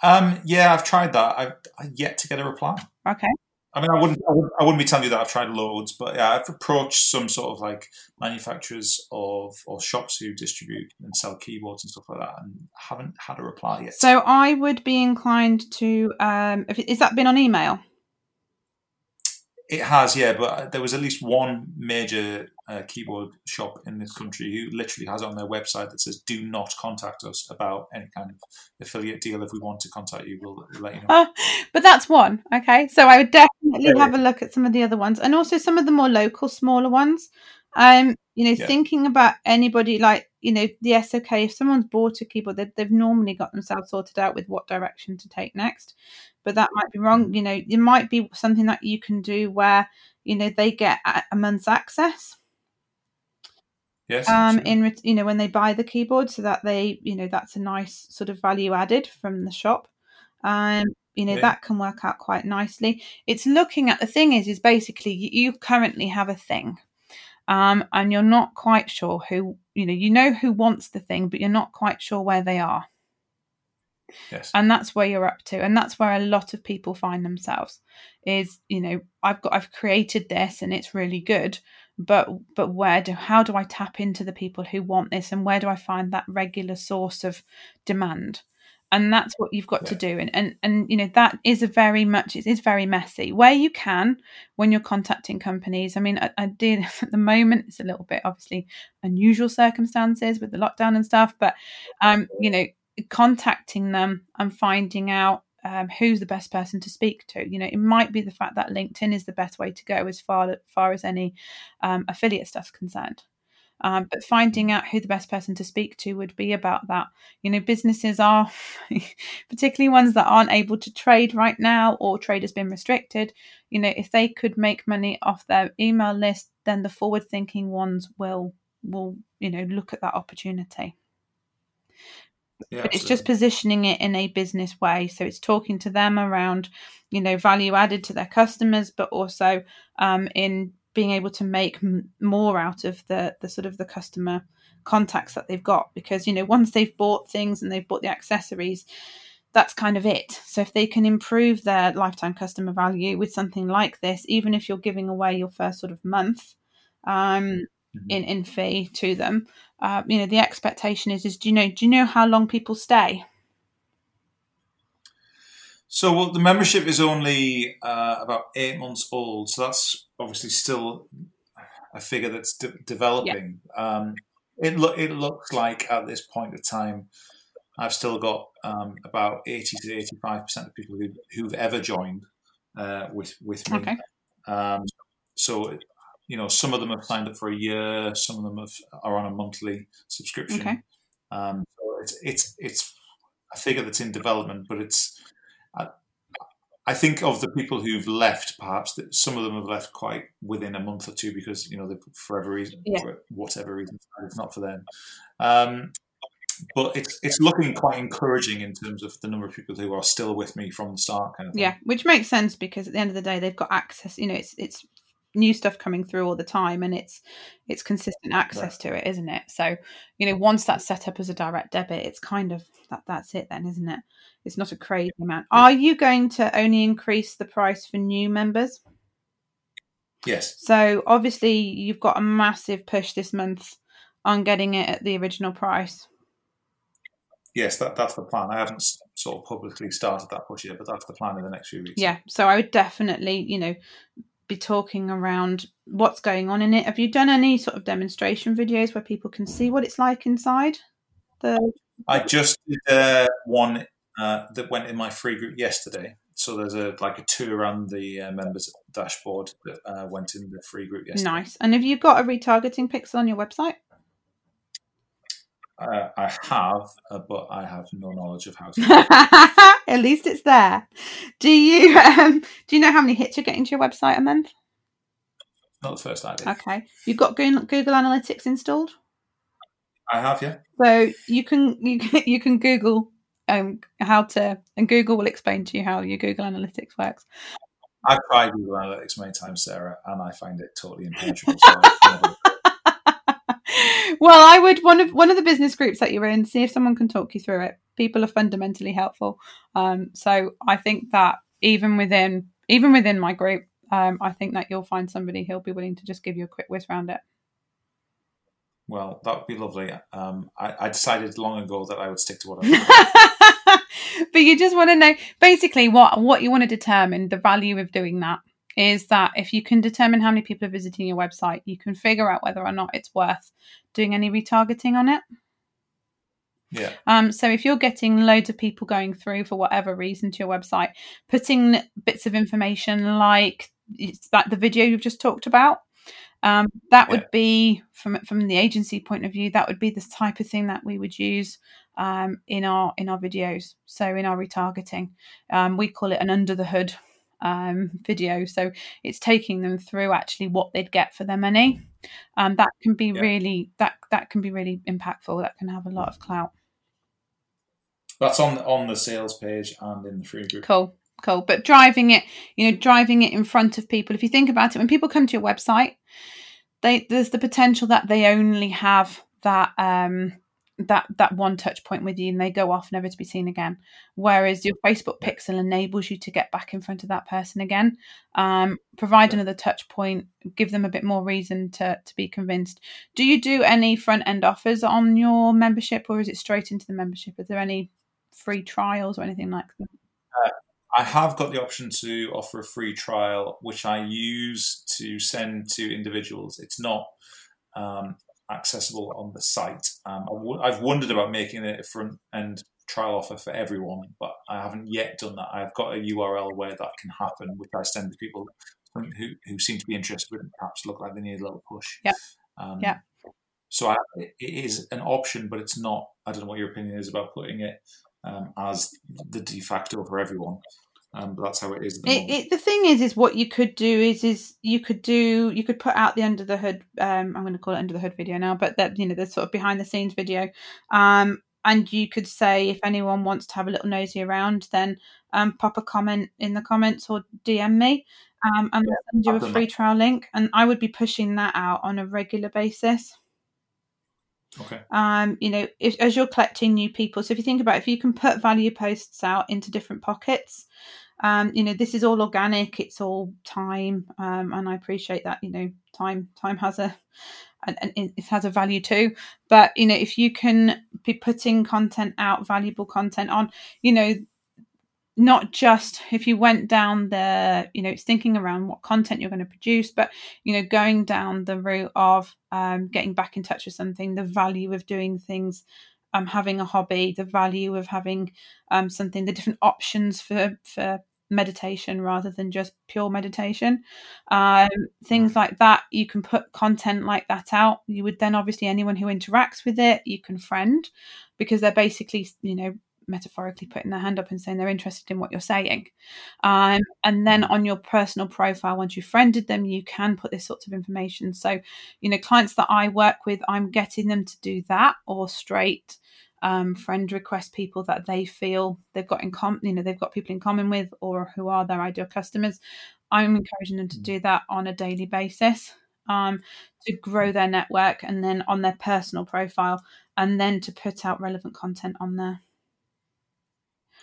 Um, yeah, I've tried that. I've, I've yet to get a reply. Okay. I mean, I wouldn't, I wouldn't, I wouldn't be telling you that I've tried loads, but yeah, I've approached some sort of like manufacturers of or shops who distribute and sell keyboards and stuff like that, and haven't had a reply yet. So I would be inclined to. Um, if, is that been on email? It has, yeah, but there was at least one major uh, keyboard shop in this country who literally has on their website that says, "Do not contact us about any kind of affiliate deal. If we want to contact you, we'll, we'll let you know." Uh, but that's one. Okay, so I would definitely Yeah. have a look at some of the other ones, and also some of the more local, smaller ones. Um, you know, Yeah. thinking about anybody like you know, yes, okay, if someone's bought a keyboard, they've, they've normally got themselves sorted out with what direction to take next. But that might be wrong. You know, it might be something that you can do where you know they get a, a month's access Yes. um in you know when they buy the keyboard so that they you know that's a nice sort of value added from the shop um you know Yeah. that can work out quite nicely it's looking at the thing is is basically you, currently have a thing um and you're not quite sure who you know you know who wants the thing but you're not quite sure where they are yes. and that's where you're up to and that's where a lot of people find themselves is you know i've got i've created this and it's really good but but where do how do i tap into the people who want this and where do i find that regular source of demand? And that's what you've got to do and, and and you know that is a very much it is very messy. Where you can when you're contacting companies i mean i, I did at the moment it's a little bit obviously unusual circumstances with the lockdown and stuff but um you know contacting them and finding out um, who's the best person to speak to. You know, it might be the fact that LinkedIn is the best way to go as far far as any um, affiliate stuff's concerned. Um, but finding out who the best person to speak to would be about that. You know, businesses are, particularly ones that aren't able to trade right now or trade has been restricted. You know, if they could make money off their email list, then the forward thinking ones will will you know look at that opportunity Yeah, but it's just positioning it in a business way. So it's talking to them around you know value added to their customers but also um, in being able to make m- more out of the the sort of the customer contacts that they've got. Because you know once they've bought things and they've bought the accessories that's kind of it. So if they can improve their lifetime customer value with something like this even if you're giving away your first sort of month um, Mhm. in in fee to them uh, you know the expectation is is do you know do you know how long people stay So well, the membership is only uh, about eight months old, so that's obviously still a figure that's de- developing. Um, it lo- it looks like at this point of time, I've still got um, about eighty to eighty five percent of people who, who've ever joined uh, with with me. Okay. Um, so you know, some of them have signed up for a year, some of them have, are on a monthly subscription. Okay. Um, so it's it's it's a figure that's in development, but it's. I, I think of the people who've left, perhaps that some of them have left quite within a month or two because you know they for every reason, Yeah. for whatever reason, it's not for them. Um, but it's it's looking quite encouraging in terms of the number of people who are still with me from the start, kind of thing. yeah which makes sense because at the end of the day they've got access you know it's it's new stuff coming through all the time and it's it's consistent access to it isn't it? So you know once that's set up as a direct debit it's kind of that that's it then isn't it? It's not a crazy amount. Are you going to only increase the price for new members? Yes. so obviously you've got a massive push this month on getting it at the original price. Yes, that, that's the plan. I haven't sort of publicly started that push yet, but that's the plan in the next few weeks. yeah so i would definitely you know be talking around what's going on in it have you done any sort of demonstration videos where people can see what it's like inside the I just did uh, one uh, that went in my free group yesterday. So there's a like a tour around the uh, members dashboard that uh, went in the free group yesterday. nice and have you got a retargeting pixel on your website Uh, I have, uh, but I have no knowledge of how to. at least it's there do you um do you know how many hits you're getting to your website a month Not the first idea. okay you've got google, google analytics installed I have, yeah. So you can you can, you can Google um, how to, and Google will explain to you how your Google Analytics works. I've tried Google Analytics many times, Sarah, and I find it totally impenetrable. So never- well, I would one of one of the business groups that you're in, see if someone can talk you through it. People are fundamentally helpful, um, so I think that even within even within my group, um, I think that you'll find somebody who'll be willing to just give you a quick whiz round it. well, that would be lovely. Um, I, I decided long ago that I would stick to what I but you just want to know basically what what you want to determine the value of doing that is that if you can determine how many people are visiting your website you can figure out whether or not it's worth doing any retargeting on it Yeah. um, so if you're getting loads of people going through for whatever reason to your website putting bits of information like it's like the video you've just talked about Um, that would yeah. be from from the agency point of view. That would be the type of thing that we would use um, in our in our videos. So in our retargeting, um, we call it an under the hood um, video. So it's taking them through actually what they'd get for their money. Um, that can be yeah. really that that can be really impactful. That can have a lot of clout. That's on on the sales page and in the free group. Cool, cool. But driving it, you know, driving it in front of people. If you think about it, when people come to your website, they there's the potential that they only have that um that that one touch point with you and they go off never to be seen again whereas your facebook pixel enables you to get back in front of that person again um, provide another touch point give them a bit more reason to to be convinced do you do any front end offers on your membership or is it straight into the membership is there any free trials or anything like that uh, I have got the option to offer a free trial, which I use to send to individuals. It's not um, accessible on the site. Um, i w- I've wondered about making it a front end trial offer for everyone, but I haven't yet done that. I've got a URL where that can happen, which I send to people who, who seem to be interested but perhaps look like they need a little push. Yeah. Um, yeah. So I, it is an option, but it's not. I don't know what your opinion is about putting it um, as the de facto for everyone. Um, but that's how it is. The, it, it, the, thing is, is what you could do is, is you could do, you could put out the under the hood. Um, I'm going to call it under the hood video now, but that you know the sort of behind the scenes video. Um, and you could say if anyone wants to have a little nosy around, then um, pop a comment in the comments or DM me, um, and yeah, send you a free trial link. And I would be pushing that out on a regular basis. Okay. Um, you know, if, as you're collecting new people, so if you think about it, if you can put value posts out into different pockets, um, you know, this is all organic. It's all time, um, and I appreciate that. You know, time time has a and, it has a value too. But you know, if you can be putting content out, valuable content on, you know, not just if you went down the you know it's thinking around what content you're going to produce but you know going down the route of um, getting back in touch with something the value of doing things um, having a hobby the value of having um, something the different options for for meditation rather than just pure meditation. Um, things like that you can put content like that out. You would then obviously anyone who interacts with it you can friend because they're basically you know metaphorically putting their hand up and saying they're interested in what you're saying. Um, and then on your personal profile, once you've friended them, you can put this sorts of information. So, you know, clients that I work with, I'm getting them to do that or straight um, friend request people that they feel they've got in common, you know, they've got people in common with or who are their ideal customers. I'm encouraging them to do that on a daily basis. Um, to grow their network and then on their personal profile and then to put out relevant content on there.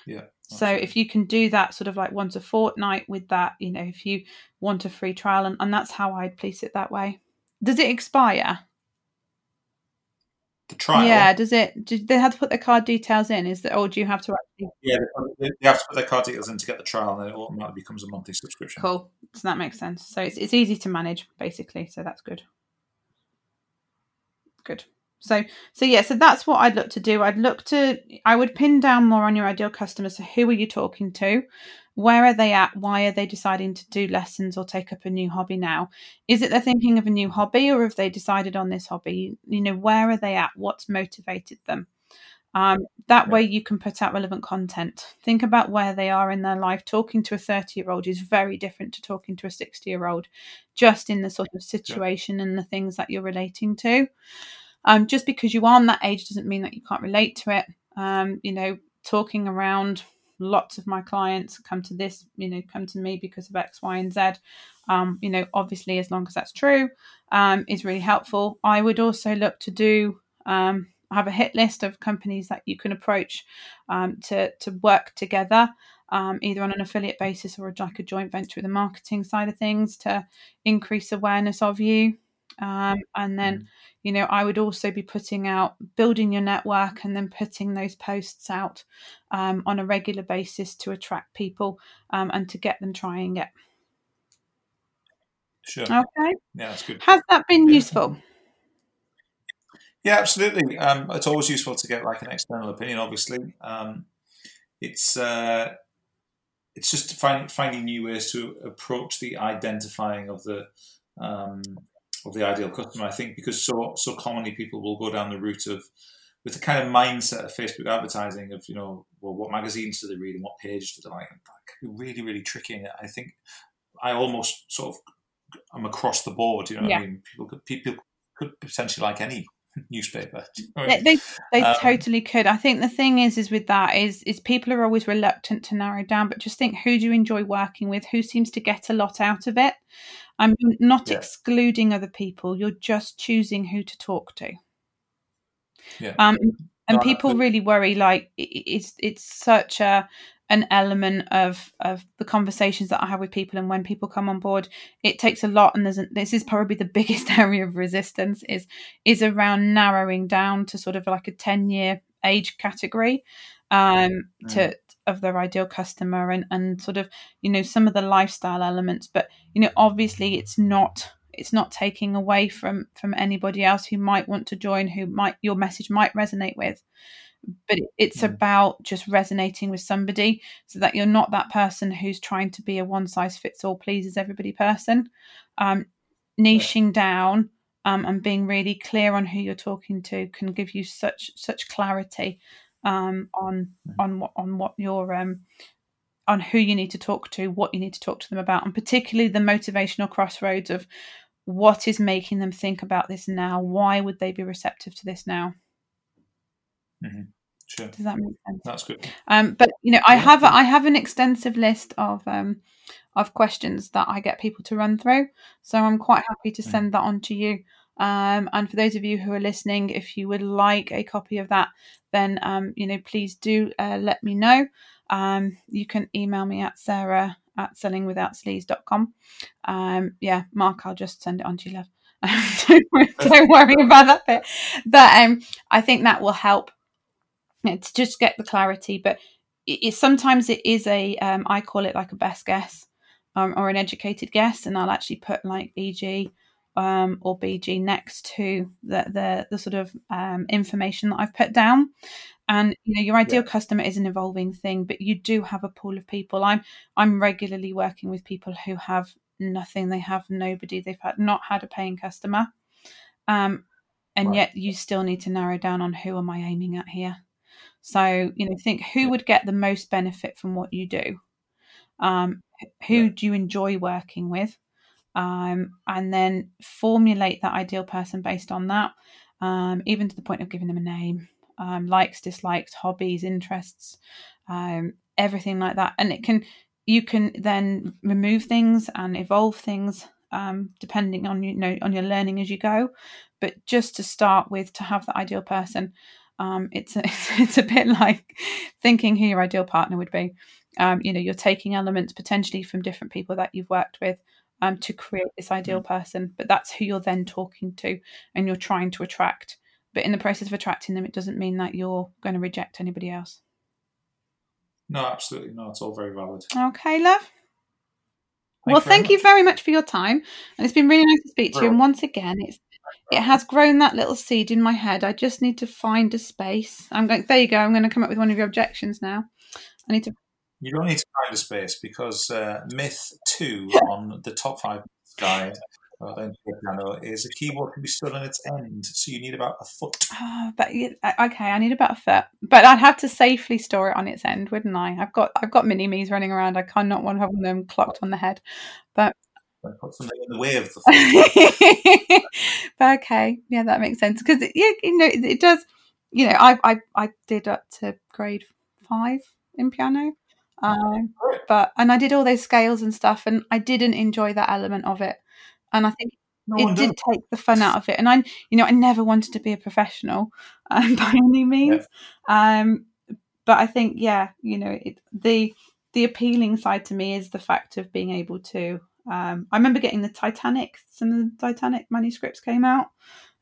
Yeah. So if you can do that sort of like once a fortnight with that, you know, if you want a free trial, and, and that's how I'd place it that way. Does it expire? The trial. Yeah. Does it? Do they have to put their card details in? Is that, or do you have to actually? Yeah, they have to put their card details in to get the trial, and then it automatically becomes a monthly subscription. Cool. So that makes sense. So it's it's easy to manage basically. So that's good. Good. So so yeah, so that's what I'd look to do. I'd look to I would pin down more on your ideal customers. So who are you talking to? Where are they at? Why are they deciding to do lessons or take up a new hobby now? Is it they're thinking of a new hobby or have they decided on this hobby? You know, where are they at? What's motivated them? Um, that way you can put out relevant content. Think about where they are in their life. Talking to a 30 year old is very different to talking to a 60 year old, just in the sort of situation and the things that you're relating to. Um, just because you aren't that age doesn't mean that you can't relate to it. Um, you know, talking around lots of my clients come to this, you know, come to me because of X, Y, and Z. Um, you know, obviously, as long as that's true, um, is really helpful. I would also look to do um, have a hit list of companies that you can approach um, to to work together, um, either on an affiliate basis or like a joint venture with the marketing side of things to increase awareness of you. Um, and then, mm. you know, I would also be putting out building your network and then putting those posts out um, on a regular basis to attract people um, and to get them trying it. Sure. Okay. Yeah, that's good. Has that been yeah. useful? Yeah, absolutely. Um, it's always useful to get like an external opinion. Obviously, um, it's uh, it's just finding finding new ways to approach the identifying of the um, of the ideal customer. I think because so so commonly people will go down the route of with the kind of mindset of Facebook advertising of you know well what magazines do they read and what page do they like. That can be really really tricky. And I think I almost sort of I'm across the board. You know, yeah. I mean, people could people could potentially like any newspaper. They they, they um, totally could. I think the thing is is with that is is people are always reluctant to narrow down, but just think who do you enjoy working with? Who seems to get a lot out of it? I'm not yeah. excluding other people. You're just choosing who to talk to. Yeah. Um, and no, people really worry like it's it's such a an element of of the conversations that I have with people and when people come on board it takes a lot and there's a, this is probably the biggest area of resistance is is around narrowing down to sort of like a 10 year age category um mm. to of their ideal customer and and sort of you know some of the lifestyle elements but you know obviously it's not it's not taking away from from anybody else who might want to join who might your message might resonate with. But it's mm. about just resonating with somebody so that you're not that person who's trying to be a one size fits all pleases everybody person. Um, niching down um, and being really clear on who you're talking to can give you such such clarity um, on mm. on what on what your um, on who you need to talk to, what you need to talk to them about, and particularly the motivational crossroads of what is making them think about this now. Why would they be receptive to this now? Mm-hmm. Sure. Does that make sense? That's good. Um, but you know, I have I have an extensive list of um, of questions that I get people to run through. So I'm quite happy to mm. send that on to you. Um, and for those of you who are listening, if you would like a copy of that, then um, you know, please do uh, let me know. Um, you can email me at sarah at sellingwithoutsleaze.com. Um, yeah, Mark, I'll just send it on to you, love. don't, don't worry about that bit. But um, I think that will help to just get the clarity. But it, it sometimes it is a um, I call it like a best guess um, or an educated guess, and I'll actually put like BG um, or BG next to the the, the sort of um, information that I've put down. And you know, your ideal yeah. customer is an evolving thing, but you do have a pool of people. I'm I'm regularly working with people who have nothing. They have nobody. They've had not had a paying customer. Um, and right. yet you still need to narrow down on who am I aiming at here. So, you know, think who would get the most benefit from what you do? Um, who yeah. do you enjoy working with? Um, and then formulate that ideal person based on that, um, even to the point of giving them a name, um, likes, dislikes, hobbies, interests, um, everything like that. And it can, you can then remove things and evolve things um, depending on you know on your learning as you go. But just to start with, to have the ideal person um, it's, a, it's, a bit like thinking who your ideal partner would be. You know, you're taking elements potentially from different people that you've worked with um, to create this ideal mm. person, but that's who you're then talking to and you're trying to attract. But in the process of attracting them, it doesn't mean that you're going to reject anybody else. No, absolutely. not. it's all very valid. Okay, love. Thank well, you thank much. you very much for your time. And it's been really nice to speak to you. And once again, it's it has grown that little seed in my head. I just need to find a space. I'm going. There you go. I'm going to come up with one of your objections now. I need to. You don't need to find a space because uh, myth two on the top five guide uh, piano is a keyboard can be stood on its end, so you need about a foot. Oh, but uh, okay, I need about a foot, but I'd have to safely store it on its end, wouldn't I? I've got I've got mini me's running around. I cannot want to have them clocked on the head, but put something in the way of the but okay, yeah, that makes sense because yeah, you know, it, it, does. You know, I, I I did up to grade five in piano, um, but and I did all those scales and stuff, and I didn't enjoy that element of it, and I think no it did does. take the fun out of it. And I, you know, I never wanted to be a professional um, by any means, yeah. um, but I think yeah, you know, it, the the appealing side to me is the fact of being able to um, I remember getting the Titanic. Some of the Titanic manuscripts came out,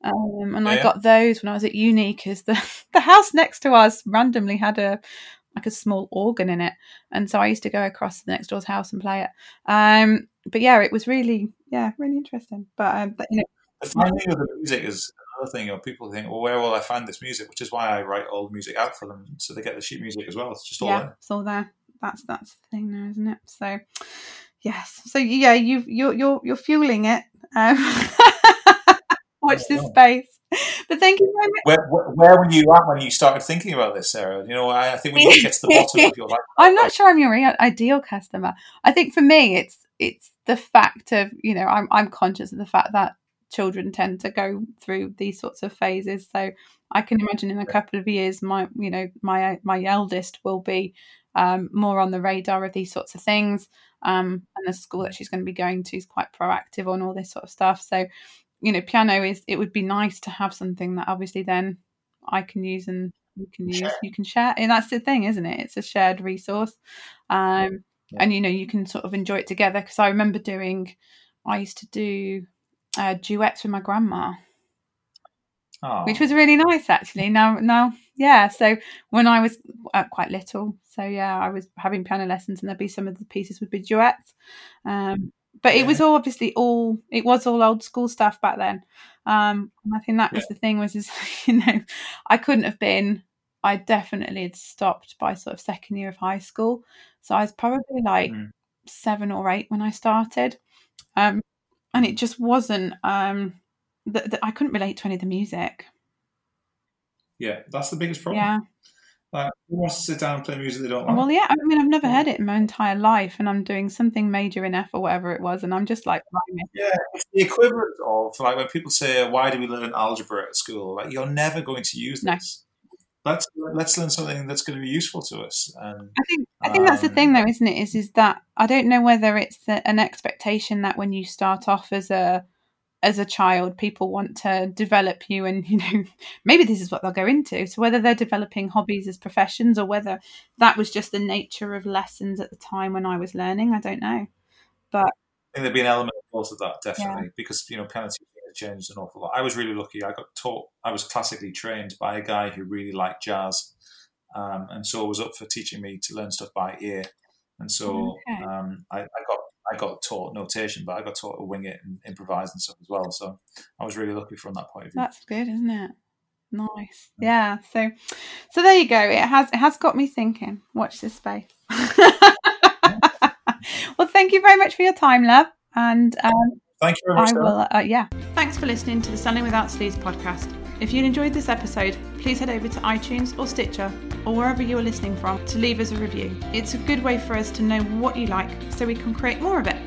um, and yeah. I got those when I was at uni because the the house next to us randomly had a like a small organ in it, and so I used to go across the next door's house and play it. Um, but yeah, it was really yeah really interesting. But, um, but you know, the finding of the music is another thing. You know, people think, well, where will I find this music? Which is why I write all the music out for them, so they get the sheet music as well. It's just all yeah, there. It's all there. That's that's the thing now, isn't it? So Yes. So yeah, you you're you're you're fueling it. Um, watch this space. But thank you very much. Where, where, where, were you at when you started thinking about this, Sarah? You know, I, I think we need to get to the bottom of your life. I'm not sure I'm your ideal customer. I think for me, it's it's the fact of you know I'm I'm conscious of the fact that children tend to go through these sorts of phases. So I can imagine in a couple of years, my you know my my eldest will be um, more on the radar of these sorts of things. Um, and the school that she's going to be going to is quite proactive on all this sort of stuff. So, you know, piano is it would be nice to have something that obviously then I can use and you can use, you can share, and that's the thing, isn't it? It's a shared resource, um, yeah. and you know you can sort of enjoy it together. Because I remember doing, I used to do uh, duets with my grandma which was really nice actually. Now, now, yeah. So when I was uh, quite little, so yeah, I was having piano lessons, and there'd be some of the pieces would be duets. Um, but yeah. it was all obviously all it was all old school stuff back then. Um, and I think that was yeah. the thing was is you know I couldn't have been. I definitely had stopped by sort of second year of high school, so I was probably like mm. seven or eight when I started, um, and it just wasn't. Um, that, that I couldn't relate to any of the music. Yeah, that's the biggest problem. Yeah. Like, who wants to sit down and play music they don't like? Well, yeah. I mean, I've never heard it in my entire life, and I'm doing something major in F or whatever it was, and I'm just like, yeah, it's the equivalent of like when people say, "Why do we learn algebra at school?" Like, you're never going to use this. No. Let's let's learn something that's going to be useful to us. And I think I think um, that's the thing, um, though, isn't it? Is is that I don't know whether it's the, an expectation that when you start off as a as a child people want to develop you and you know maybe this is what they'll go into so whether they're developing hobbies as professions or whether that was just the nature of lessons at the time when i was learning i don't know but I think there'd be an element of that definitely yeah. because you know piano changed an awful lot. I was really lucky. I got taught. I was classically trained by a guy who really liked jazz, um, and so was up for teaching me to learn stuff by ear. And so okay. um, I, I, got I got taught notation, but I got taught to wing it and improvise and stuff as well. So I was really lucky from that point of view. That's good, isn't it? Nice. Yeah. So so there you go. It has it has got me thinking. Watch this space. well, thank you very much for your time, love. And um, thank you very much. I will, uh, yeah. Thanks for listening to the Selling Without Sleaze podcast. If you enjoyed this episode, please head over to iTunes or Stitcher or wherever you are listening from to leave us a review. It's a good way for us to know what you like so we can create more of it.